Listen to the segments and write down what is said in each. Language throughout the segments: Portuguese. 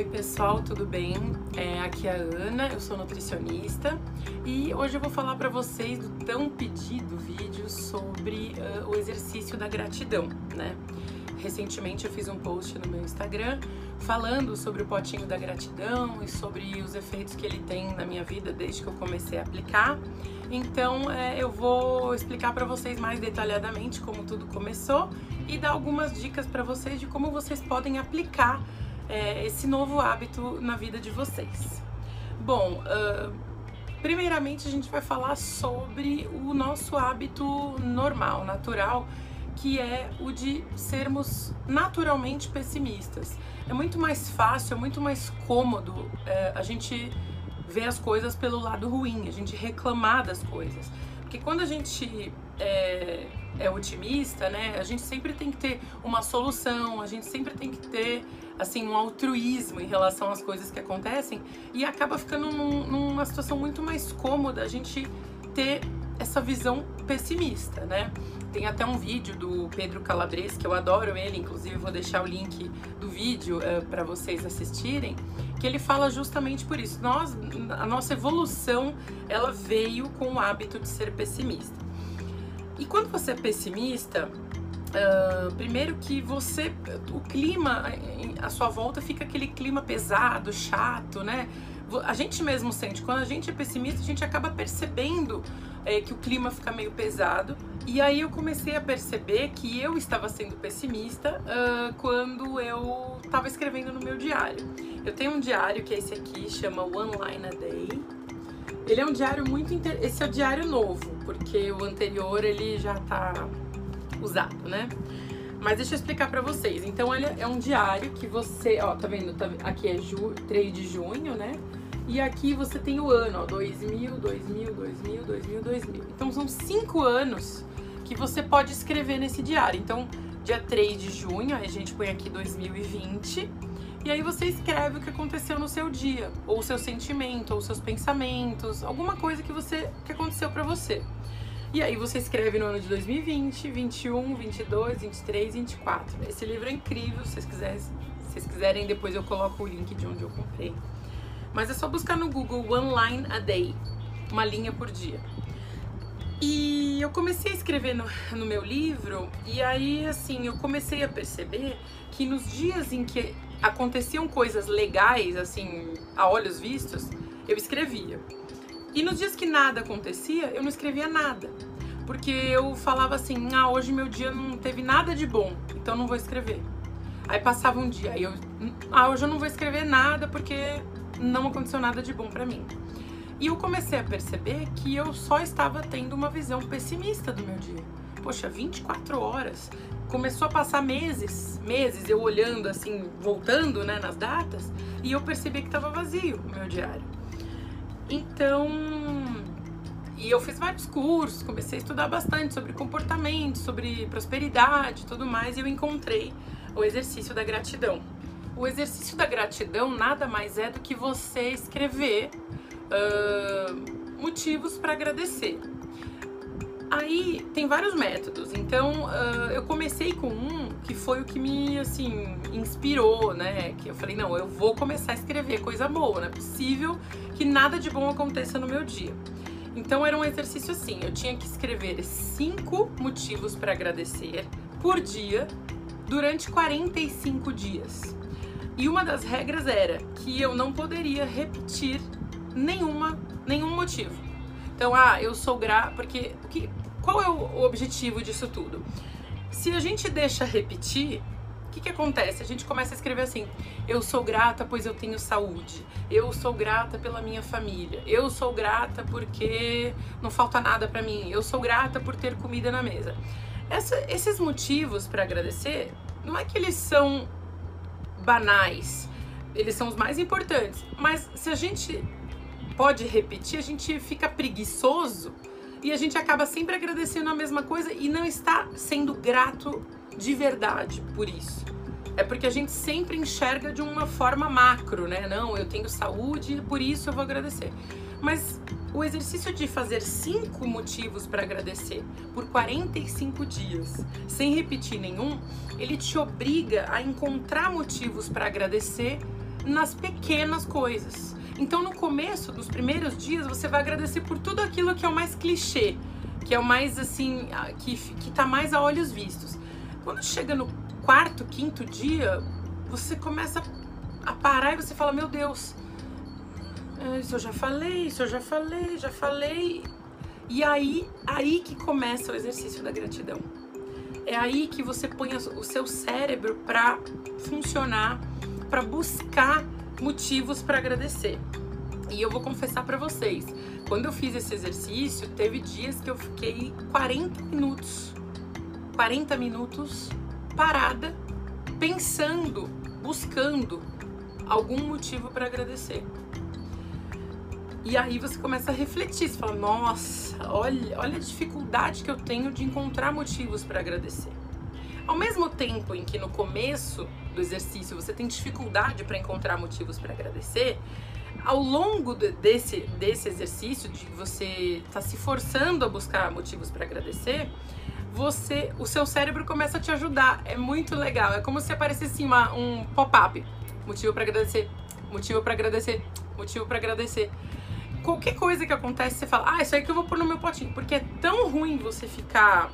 Oi pessoal, tudo bem? É, aqui é a Ana, eu sou nutricionista e hoje eu vou falar para vocês do tão pedido vídeo sobre uh, o exercício da gratidão, né? Recentemente eu fiz um post no meu Instagram falando sobre o potinho da gratidão e sobre os efeitos que ele tem na minha vida desde que eu comecei a aplicar. Então é, eu vou explicar para vocês mais detalhadamente como tudo começou e dar algumas dicas para vocês de como vocês podem aplicar é, esse novo hábito na vida de vocês. Bom, uh, primeiramente a gente vai falar sobre o nosso hábito normal, natural, que é o de sermos naturalmente pessimistas. É muito mais fácil, é muito mais cômodo é, a gente ver as coisas pelo lado ruim, a gente reclamar das coisas. Porque quando a gente é, é otimista, né, a gente sempre tem que ter uma solução, a gente sempre tem que ter assim um altruísmo em relação às coisas que acontecem e acaba ficando num, numa situação muito mais cômoda a gente ter essa visão pessimista, né? Tem até um vídeo do Pedro Calabres, que eu adoro ele, inclusive vou deixar o link do vídeo uh, eh, para vocês assistirem, que ele fala justamente por isso. Nós, a nossa evolução, ela veio com o hábito de ser pessimista. E quando você é pessimista, Uh, primeiro que você, o clima à sua volta fica aquele clima pesado, chato, né? A gente mesmo sente, quando a gente é pessimista, a gente acaba percebendo é, que o clima fica meio pesado. E aí eu comecei a perceber que eu estava sendo pessimista uh, quando eu estava escrevendo no meu diário. Eu tenho um diário que é esse aqui, chama One Line a Day. Ele é um diário muito inter... esse é o diário novo, porque o anterior ele já tá usado, né? Mas deixa eu explicar para vocês. Então, ele é um diário que você, ó, tá vendo? Tá, aqui é ju, 3 de junho, né? E aqui você tem o ano, ó, 2000, 2000, 2000, 2000, 2000. Então, são cinco anos que você pode escrever nesse diário. Então, dia 3 de junho, a gente põe aqui 2020. E aí você escreve o que aconteceu no seu dia, ou o seu sentimento, ou seus pensamentos, alguma coisa que você que aconteceu para você. E aí você escreve no ano de 2020, 21, 22, 23, 24. Esse livro é incrível, se vocês quiserem, se vocês quiserem depois eu coloco o link de onde eu comprei. Mas é só buscar no Google One Line a Day, uma linha por dia. E eu comecei a escrever no, no meu livro, e aí assim, eu comecei a perceber que nos dias em que aconteciam coisas legais, assim, a olhos vistos, eu escrevia. E nos dias que nada acontecia, eu não escrevia nada. Porque eu falava assim: ah, hoje meu dia não teve nada de bom, então não vou escrever. Aí passava um dia, aí eu, ah, hoje eu não vou escrever nada porque não aconteceu nada de bom para mim. E eu comecei a perceber que eu só estava tendo uma visão pessimista do meu dia. Poxa, 24 horas. Começou a passar meses, meses eu olhando assim, voltando, né, nas datas, e eu percebi que estava vazio o meu diário. Então, e eu fiz vários cursos, comecei a estudar bastante sobre comportamento, sobre prosperidade tudo mais, e eu encontrei o exercício da gratidão. O exercício da gratidão nada mais é do que você escrever uh, motivos para agradecer. Aí tem vários métodos, então uh, eu comecei com um que foi o que me assim inspirou, né? Que eu falei, não, eu vou começar a escrever coisa boa, não é possível que nada de bom aconteça no meu dia. Então era um exercício assim, eu tinha que escrever cinco motivos para agradecer por dia durante 45 dias. E uma das regras era que eu não poderia repetir nenhuma, nenhum motivo. Então, ah, eu sou grata, porque que, qual é o objetivo disso tudo? Se a gente deixa repetir, o que, que acontece? A gente começa a escrever assim: eu sou grata pois eu tenho saúde, eu sou grata pela minha família, eu sou grata porque não falta nada para mim, eu sou grata por ter comida na mesa. Essa, esses motivos para agradecer, não é que eles são banais, eles são os mais importantes, mas se a gente pode repetir, a gente fica preguiçoso e a gente acaba sempre agradecendo a mesma coisa e não está sendo grato de verdade por isso. É porque a gente sempre enxerga de uma forma macro, né? Não, eu tenho saúde, por isso eu vou agradecer. Mas o exercício de fazer cinco motivos para agradecer por 45 dias, sem repetir nenhum, ele te obriga a encontrar motivos para agradecer nas pequenas coisas. Então, no começo, nos primeiros dias, você vai agradecer por tudo aquilo que é o mais clichê, que é o mais assim, que, que tá mais a olhos vistos. Quando chega no quarto, quinto dia, você começa a parar e você fala: Meu Deus, é, isso eu já falei, isso eu já falei, já falei. E aí, aí que começa o exercício da gratidão. É aí que você põe o seu cérebro para funcionar, para buscar motivos para agradecer. E eu vou confessar para vocês, quando eu fiz esse exercício, teve dias que eu fiquei 40 minutos, 40 minutos parada, pensando, buscando algum motivo para agradecer. E aí você começa a refletir, você fala, nossa, olha, olha a dificuldade que eu tenho de encontrar motivos para agradecer. Ao mesmo tempo em que no começo do exercício você tem dificuldade para encontrar motivos para agradecer, ao longo desse, desse exercício, de você estar tá se forçando a buscar motivos para agradecer, você, o seu cérebro começa a te ajudar. É muito legal. É como se aparecesse uma, um pop-up. Motivo para agradecer, motivo para agradecer, motivo para agradecer qualquer coisa que acontece, você fala, ah, isso aí que eu vou pôr no meu potinho. Porque é tão ruim você ficar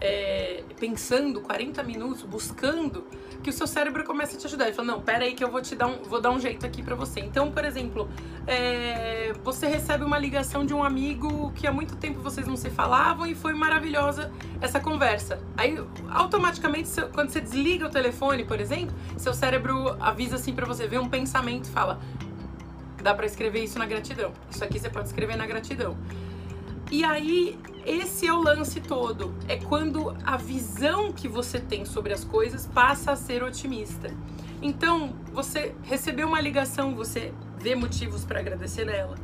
é, pensando 40 minutos, buscando, que o seu cérebro começa a te ajudar. Ele fala, não, pera aí que eu vou te dar um, vou dar um jeito aqui para você. Então, por exemplo, é, você recebe uma ligação de um amigo que há muito tempo vocês não se falavam e foi maravilhosa essa conversa. Aí, automaticamente, quando você desliga o telefone, por exemplo, seu cérebro avisa assim para você, vê um pensamento e fala, dá para escrever isso na gratidão. Isso aqui você pode escrever na gratidão. E aí, esse é o lance todo. É quando a visão que você tem sobre as coisas passa a ser otimista. Então, você recebeu uma ligação, você vê motivos para agradecer nela.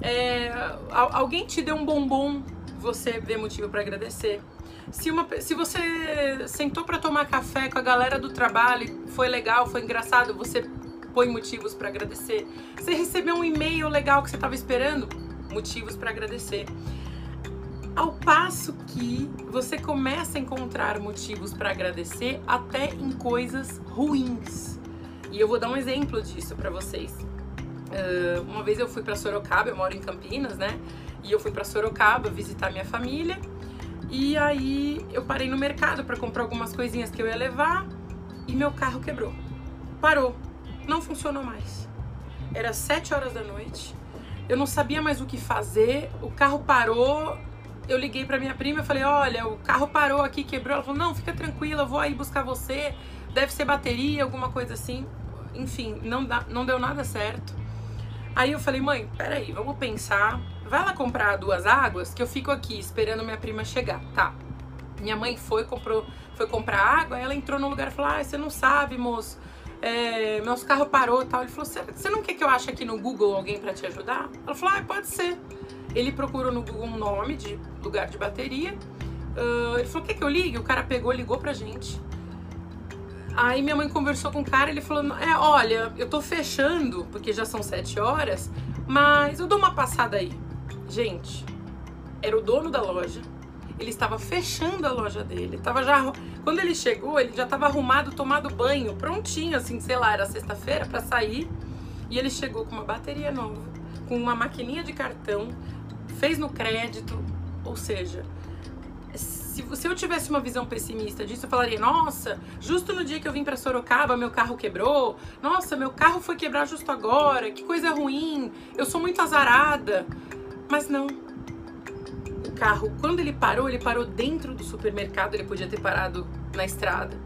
É, alguém te deu um bombom, você vê motivo para agradecer. Se, uma, se você sentou para tomar café com a galera do trabalho, foi legal, foi engraçado, você põe motivos para agradecer. Você recebeu um e-mail legal que você estava esperando, motivos para agradecer. Ao passo que você começa a encontrar motivos para agradecer até em coisas ruins. E eu vou dar um exemplo disso para vocês. Uh, uma vez eu fui para Sorocaba, eu moro em Campinas, né? E eu fui para Sorocaba visitar minha família. E aí eu parei no mercado para comprar algumas coisinhas que eu ia levar e meu carro quebrou. Parou não funcionou mais. Era sete horas da noite, eu não sabia mais o que fazer, o carro parou. Eu liguei para minha prima e falei: Olha, o carro parou aqui, quebrou. Ela falou: Não, fica tranquila, eu vou aí buscar você. Deve ser bateria, alguma coisa assim. Enfim, não, dá, não deu nada certo. Aí eu falei: Mãe, peraí, vamos pensar. Vai lá comprar duas águas que eu fico aqui esperando minha prima chegar. Tá. Minha mãe foi, comprou, foi comprar água, ela entrou no lugar e falou: Ah, você não sabe, moço é, meus carro parou tal. Ele falou, você não quer que eu ache aqui no Google alguém para te ajudar? Ela falou, ah, pode ser. Ele procurou no Google um nome de lugar de bateria. Uh, ele falou, quer que eu ligue? O cara pegou, ligou pra gente. Aí minha mãe conversou com o cara, ele falou, é, olha, eu tô fechando, porque já são sete horas, mas eu dou uma passada aí. Gente, era o dono da loja, ele estava fechando a loja dele. Tava já quando ele chegou, ele já estava arrumado, tomado banho, prontinho, assim, sei lá, era sexta-feira para sair. E ele chegou com uma bateria nova, com uma maquininha de cartão, fez no crédito, ou seja, se, se eu tivesse uma visão pessimista disso, eu falaria: nossa, justo no dia que eu vim para Sorocaba, meu carro quebrou. Nossa, meu carro foi quebrar justo agora. Que coisa ruim. Eu sou muito azarada. Mas não carro, quando ele parou, ele parou dentro do supermercado, ele podia ter parado na estrada.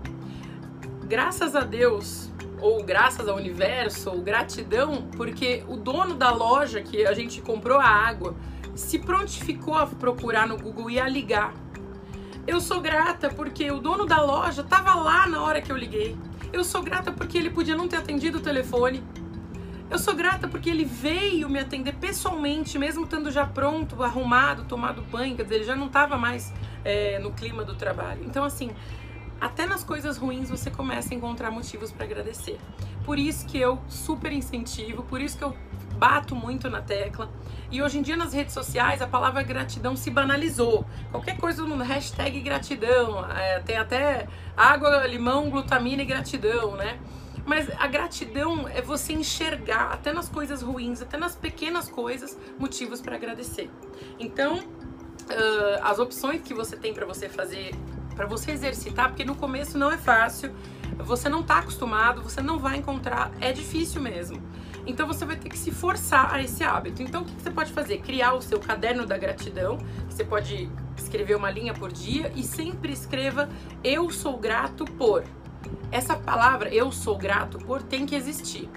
Graças a Deus, ou graças ao universo, ou gratidão, porque o dono da loja que a gente comprou a água se prontificou a procurar no Google e a ligar. Eu sou grata porque o dono da loja estava lá na hora que eu liguei. Eu sou grata porque ele podia não ter atendido o telefone. Eu sou grata porque ele veio me atender pessoalmente, mesmo estando já pronto, arrumado, tomado banho, quer dizer, ele já não estava mais é, no clima do trabalho. Então, assim, até nas coisas ruins você começa a encontrar motivos para agradecer. Por isso que eu super incentivo, por isso que eu bato muito na tecla. E hoje em dia nas redes sociais a palavra gratidão se banalizou. Qualquer coisa no hashtag gratidão, é, tem até água, limão, glutamina e gratidão, né? Mas a gratidão é você enxergar, até nas coisas ruins, até nas pequenas coisas, motivos para agradecer. Então, uh, as opções que você tem para você fazer, para você exercitar, porque no começo não é fácil, você não está acostumado, você não vai encontrar, é difícil mesmo. Então você vai ter que se forçar a esse hábito. Então o que você pode fazer? Criar o seu caderno da gratidão. Você pode escrever uma linha por dia e sempre escreva eu sou grato por. Essa palavra eu sou grato por tem que existir.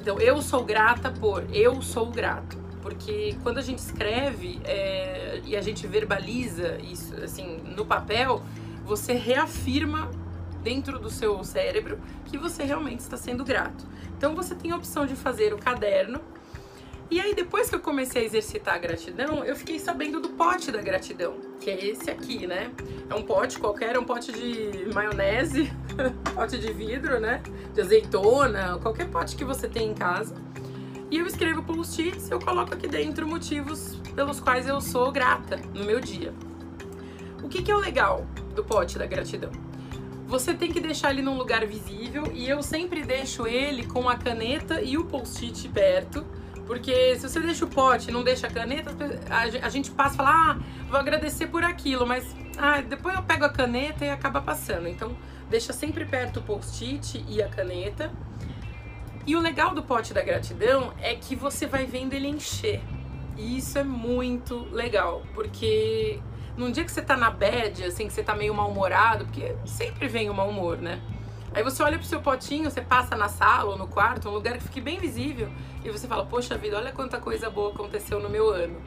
Então eu sou grata por, eu sou grato. Porque quando a gente escreve é, e a gente verbaliza isso assim no papel, você reafirma dentro do seu cérebro que você realmente está sendo grato. Então você tem a opção de fazer o caderno. E aí depois que eu comecei a exercitar a gratidão, eu fiquei sabendo do pote da gratidão, que é esse aqui, né? É um pote qualquer, é um pote de maionese, pote de vidro, né? De azeitona, qualquer pote que você tem em casa. E eu escrevo post-its eu coloco aqui dentro motivos pelos quais eu sou grata no meu dia. O que, que é o legal do pote da gratidão? Você tem que deixar ele num lugar visível e eu sempre deixo ele com a caneta e o post-it perto. Porque se você deixa o pote e não deixa a caneta, a gente passa e fala, ah, vou agradecer por aquilo, mas ah, depois eu pego a caneta e acaba passando. Então, deixa sempre perto o post-it e a caneta. E o legal do pote da gratidão é que você vai vendo ele encher. E isso é muito legal, porque num dia que você tá na bad, assim, que você tá meio mal-humorado, porque sempre vem o mau humor, né? Aí você olha pro seu potinho, você passa na sala ou no quarto, um lugar que fique bem visível, e você fala, poxa vida, olha quanta coisa boa aconteceu no meu ano.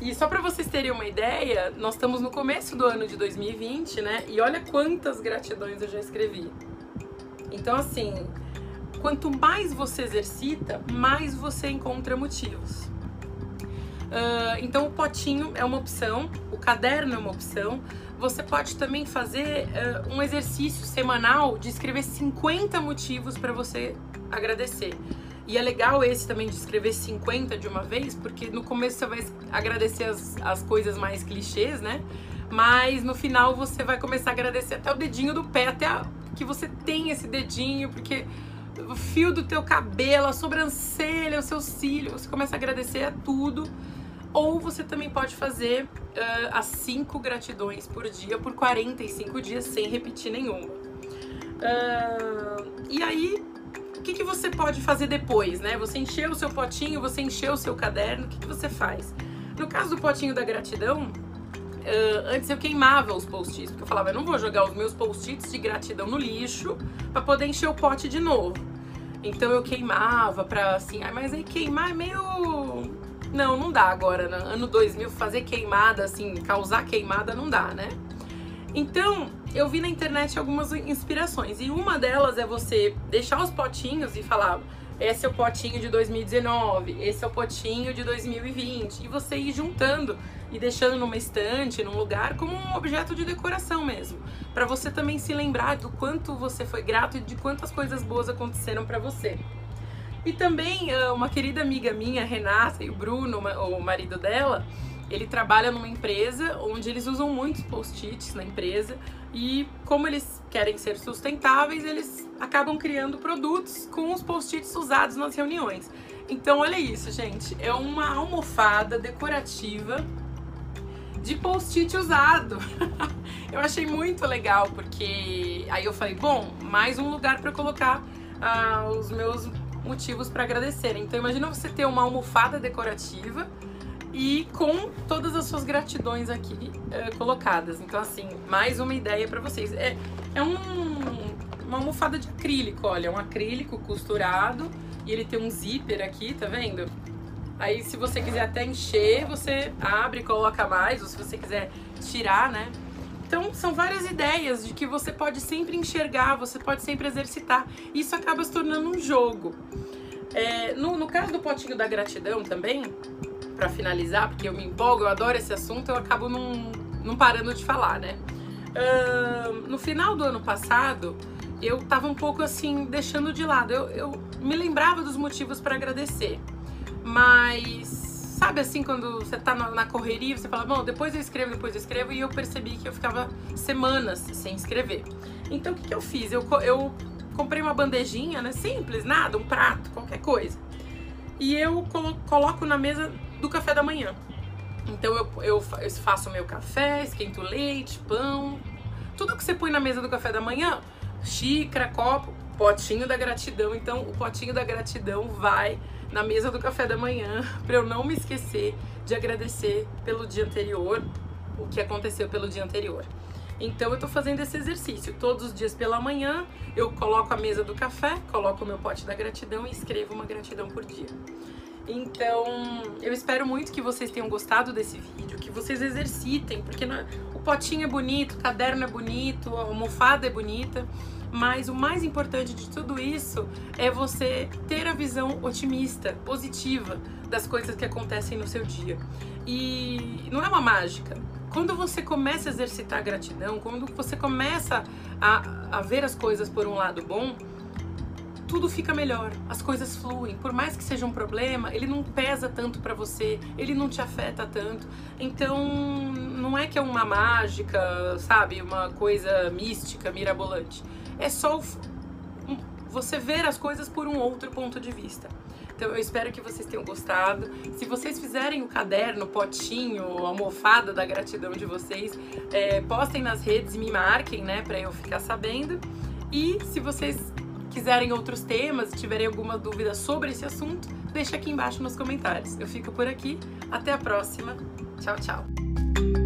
E só para vocês terem uma ideia, nós estamos no começo do ano de 2020, né? E olha quantas gratidões eu já escrevi. Então, assim, quanto mais você exercita, mais você encontra motivos. Uh, então, o potinho é uma opção, o caderno é uma opção. Você pode também fazer uh, um exercício semanal de escrever 50 motivos para você agradecer. E é legal esse também de escrever 50 de uma vez, porque no começo você vai agradecer as, as coisas mais clichês, né? Mas no final você vai começar a agradecer até o dedinho do pé, até a, que você tem esse dedinho, porque o fio do teu cabelo, a sobrancelha, o seu cílio, você começa a agradecer a tudo ou você também pode fazer uh, as 5 gratidões por dia por 45 dias sem repetir nenhuma. Uh, e aí, o que, que você pode fazer depois, né? Você encheu o seu potinho, você encheu o seu caderno, o que, que você faz? No caso do potinho da gratidão, uh, antes eu queimava os post-its, porque eu falava, eu não vou jogar os meus post-its de gratidão no lixo para poder encher o pote de novo. Então eu queimava pra assim, ah, mas aí queimar é meio não, não dá agora, no ano 2000, fazer queimada, assim, causar queimada não dá, né? Então, eu vi na internet algumas inspirações e uma delas é você deixar os potinhos e falar: esse é o potinho de 2019, esse é o potinho de 2020, e você ir juntando e deixando numa estante, num lugar, como um objeto de decoração mesmo, para você também se lembrar do quanto você foi grato e de quantas coisas boas aconteceram para você. E também ah, uma querida amiga minha, Renata, e o Bruno, o marido dela, ele trabalha numa empresa onde eles usam muitos post-its na empresa e como eles querem ser sustentáveis, eles acabam criando produtos com os post-its usados nas reuniões. Então olha isso, gente, é uma almofada decorativa de post-it usado. eu achei muito legal porque aí eu falei, bom, mais um lugar para colocar ah, os meus motivos para agradecer. Então imagina você ter uma almofada decorativa e com todas as suas gratidões aqui é, colocadas. Então assim, mais uma ideia para vocês. É, é um, uma almofada de acrílico, olha, um acrílico costurado e ele tem um zíper aqui, tá vendo? Aí se você quiser até encher, você abre e coloca mais, ou se você quiser tirar, né? Então, são várias ideias de que você pode sempre enxergar, você pode sempre exercitar. Isso acaba se tornando um jogo. É, no, no caso do potinho da gratidão também, para finalizar, porque eu me empolgo, eu adoro esse assunto, eu acabo não, não parando de falar, né? Uh, no final do ano passado, eu tava um pouco assim, deixando de lado. Eu, eu me lembrava dos motivos para agradecer, mas Sabe assim, quando você tá na correria, você fala, bom, depois eu escrevo, depois eu escrevo, e eu percebi que eu ficava semanas sem escrever. Então o que, que eu fiz? Eu, eu comprei uma bandejinha, né? Simples, nada, um prato, qualquer coisa. E eu coloco na mesa do café da manhã. Então eu, eu, eu faço o meu café, esquento leite, pão, tudo que você põe na mesa do café da manhã, xícara, copo, potinho da gratidão. Então o potinho da gratidão vai na mesa do café da manhã para eu não me esquecer de agradecer pelo dia anterior, o que aconteceu pelo dia anterior. Então eu tô fazendo esse exercício. Todos os dias pela manhã eu coloco a mesa do café, coloco o meu pote da gratidão e escrevo uma gratidão por dia. Então, eu espero muito que vocês tenham gostado desse vídeo, que vocês exercitem, porque é, o potinho é bonito, o caderno é bonito, a almofada é bonita, mas o mais importante de tudo isso é você ter a visão otimista, positiva das coisas que acontecem no seu dia. E não é uma mágica. Quando você começa a exercitar a gratidão, quando você começa a, a ver as coisas por um lado bom, tudo fica melhor, as coisas fluem. Por mais que seja um problema, ele não pesa tanto para você, ele não te afeta tanto. Então, não é que é uma mágica, sabe, uma coisa mística, mirabolante. É só você ver as coisas por um outro ponto de vista. Então eu espero que vocês tenham gostado. Se vocês fizerem o caderno, potinho, almofada da gratidão de vocês, é, postem nas redes e me marquem, né, para eu ficar sabendo. E se vocês quiserem outros temas, tiverem alguma dúvida sobre esse assunto, deixa aqui embaixo nos comentários. Eu fico por aqui, até a próxima. Tchau, tchau.